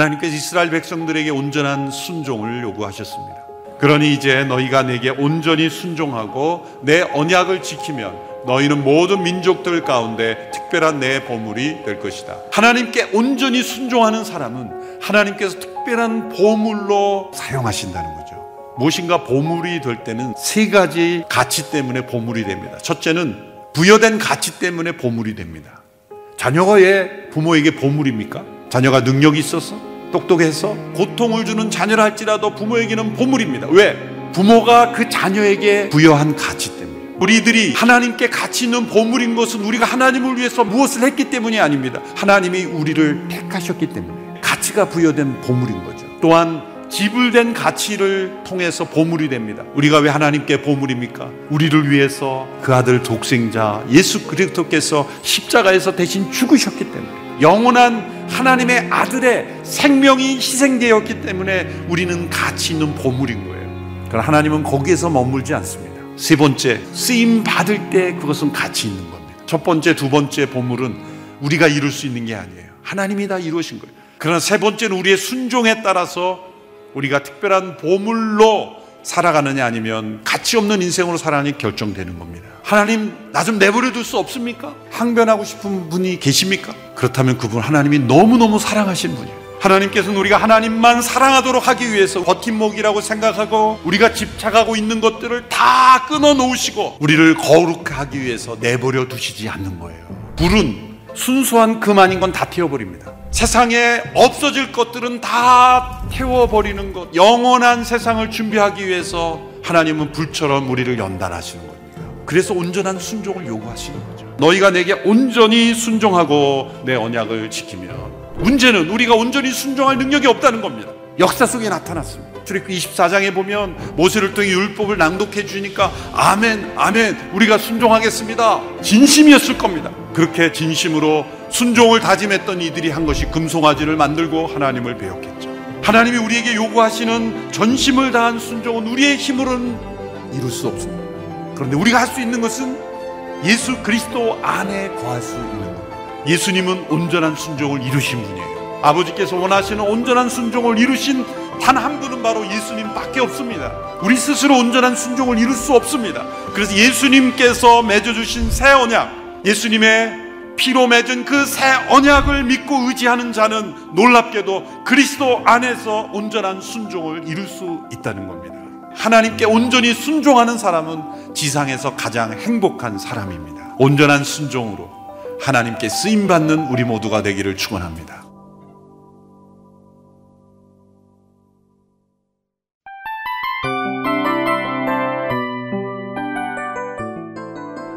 하나님께서 이스라엘 백성들에게 온전한 순종을 요구하셨습니다. 그러니 이제 너희가 내게 온전히 순종하고 내 언약을 지키면 너희는 모든 민족들 가운데 특별한 내 보물이 될 것이다. 하나님께 온전히 순종하는 사람은 하나님께서 특별한 보물로 사용하신다는 거죠. 무엇인가 보물이 될 때는 세 가지 가치 때문에 보물이 됩니다. 첫째는 부여된 가치 때문에 보물이 됩니다. 자녀가 왜 부모에게 보물입니까? 자녀가 능력이 있어서 똑똑해서 고통을 주는 자녀라 할지라도 부모에게는 보물입니다. 왜? 부모가 그 자녀에게 부여한 가치 때문에. 우리들이 하나님께 가치 있는 보물인 것은 우리가 하나님을 위해서 무엇을 했기 때문이 아닙니다. 하나님이 우리를 택하셨기 때문에 가치가 부여된 보물인 거죠. 또한 지불된 가치를 통해서 보물이 됩니다. 우리가 왜 하나님께 보물입니까? 우리를 위해서 그 아들 독생자 예수 그리스도께서 십자가에서 대신 죽으셨기 때문에 영원한 하나님의 아들의 생명이 희생되었기 때문에 우리는 가치 있는 보물인 거예요. 그러나 하나님은 거기에서 머물지 않습니다. 세 번째, 쓰임 받을 때 그것은 가치 있는 겁니다. 첫 번째, 두 번째 보물은 우리가 이룰 수 있는 게 아니에요. 하나님이 다 이루신 거예요. 그러나 세 번째는 우리의 순종에 따라서 우리가 특별한 보물로 살아가느냐 아니면 가치 없는 인생으로 살아가느냐 결정되는 겁니다. 하나님 나 좀 내버려 둘 수 없습니까? 항변하고 싶은 분이 계십니까? 그렇다면 그분 하나님이 너무너무 사랑하신 분이에요. 하나님께서는 우리가 하나님만 사랑하도록 하기 위해서 버팀목이라고 생각하고 우리가 집착하고 있는 것들을 다 끊어 놓으시고 우리를 거룩하게 하기 위해서 내버려 두시지 않는 거예요. 불은 순수한 금 아닌 건 다 태워버립니다. 세상에 없어질 것들은 다 태워버리는 것. 영원한 세상을 준비하기 위해서 하나님은 불처럼 우리를 연단하시는 겁니다. 그래서 온전한 순종을 요구하시는 거죠. 너희가 내게 온전히 순종하고 내 언약을 지키면 문제는 우리가 온전히 순종할 능력이 없다는 겁니다. 역사 속에 나타났습니다. 출애굽 24장에 보면 모세를 통해 율법을 낭독해 주니까 아멘 아멘 우리가 순종하겠습니다. 진심이었을 겁니다. 그렇게 진심으로 순종을 다짐했던 이들이 한 것이 금송아지를 만들고 하나님을 배웠겠죠. 하나님이 우리에게 요구하시는 전심을 다한 순종은 우리의 힘으로는 이룰 수 없습니다. 그런데 우리가 할 수 있는 것은 예수 그리스도 안에 거할 수 있는 겁니다. 예수님은 온전한 순종을 이루신 분이에요. 아버지께서 원하시는 온전한 순종을 이루신 단 한 분은 바로 예수님밖에 없습니다. 우리 스스로 온전한 순종을 이룰 수 없습니다. 그래서 예수님께서 맺어주신 새 언약, 예수님의 피로 맺은 그 새 언약을 믿고 의지하는 자는 놀랍게도 그리스도 안에서 온전한 순종을 이룰 수 있다는 겁니다. 하나님께 온전히 순종하는 사람은 지상에서 가장 행복한 사람입니다. 온전한 순종으로 하나님께 쓰임 받는 우리 모두가 되기를 축원합니다.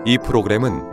이 프로그램은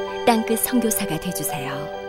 땅끝 성교사가 되주세요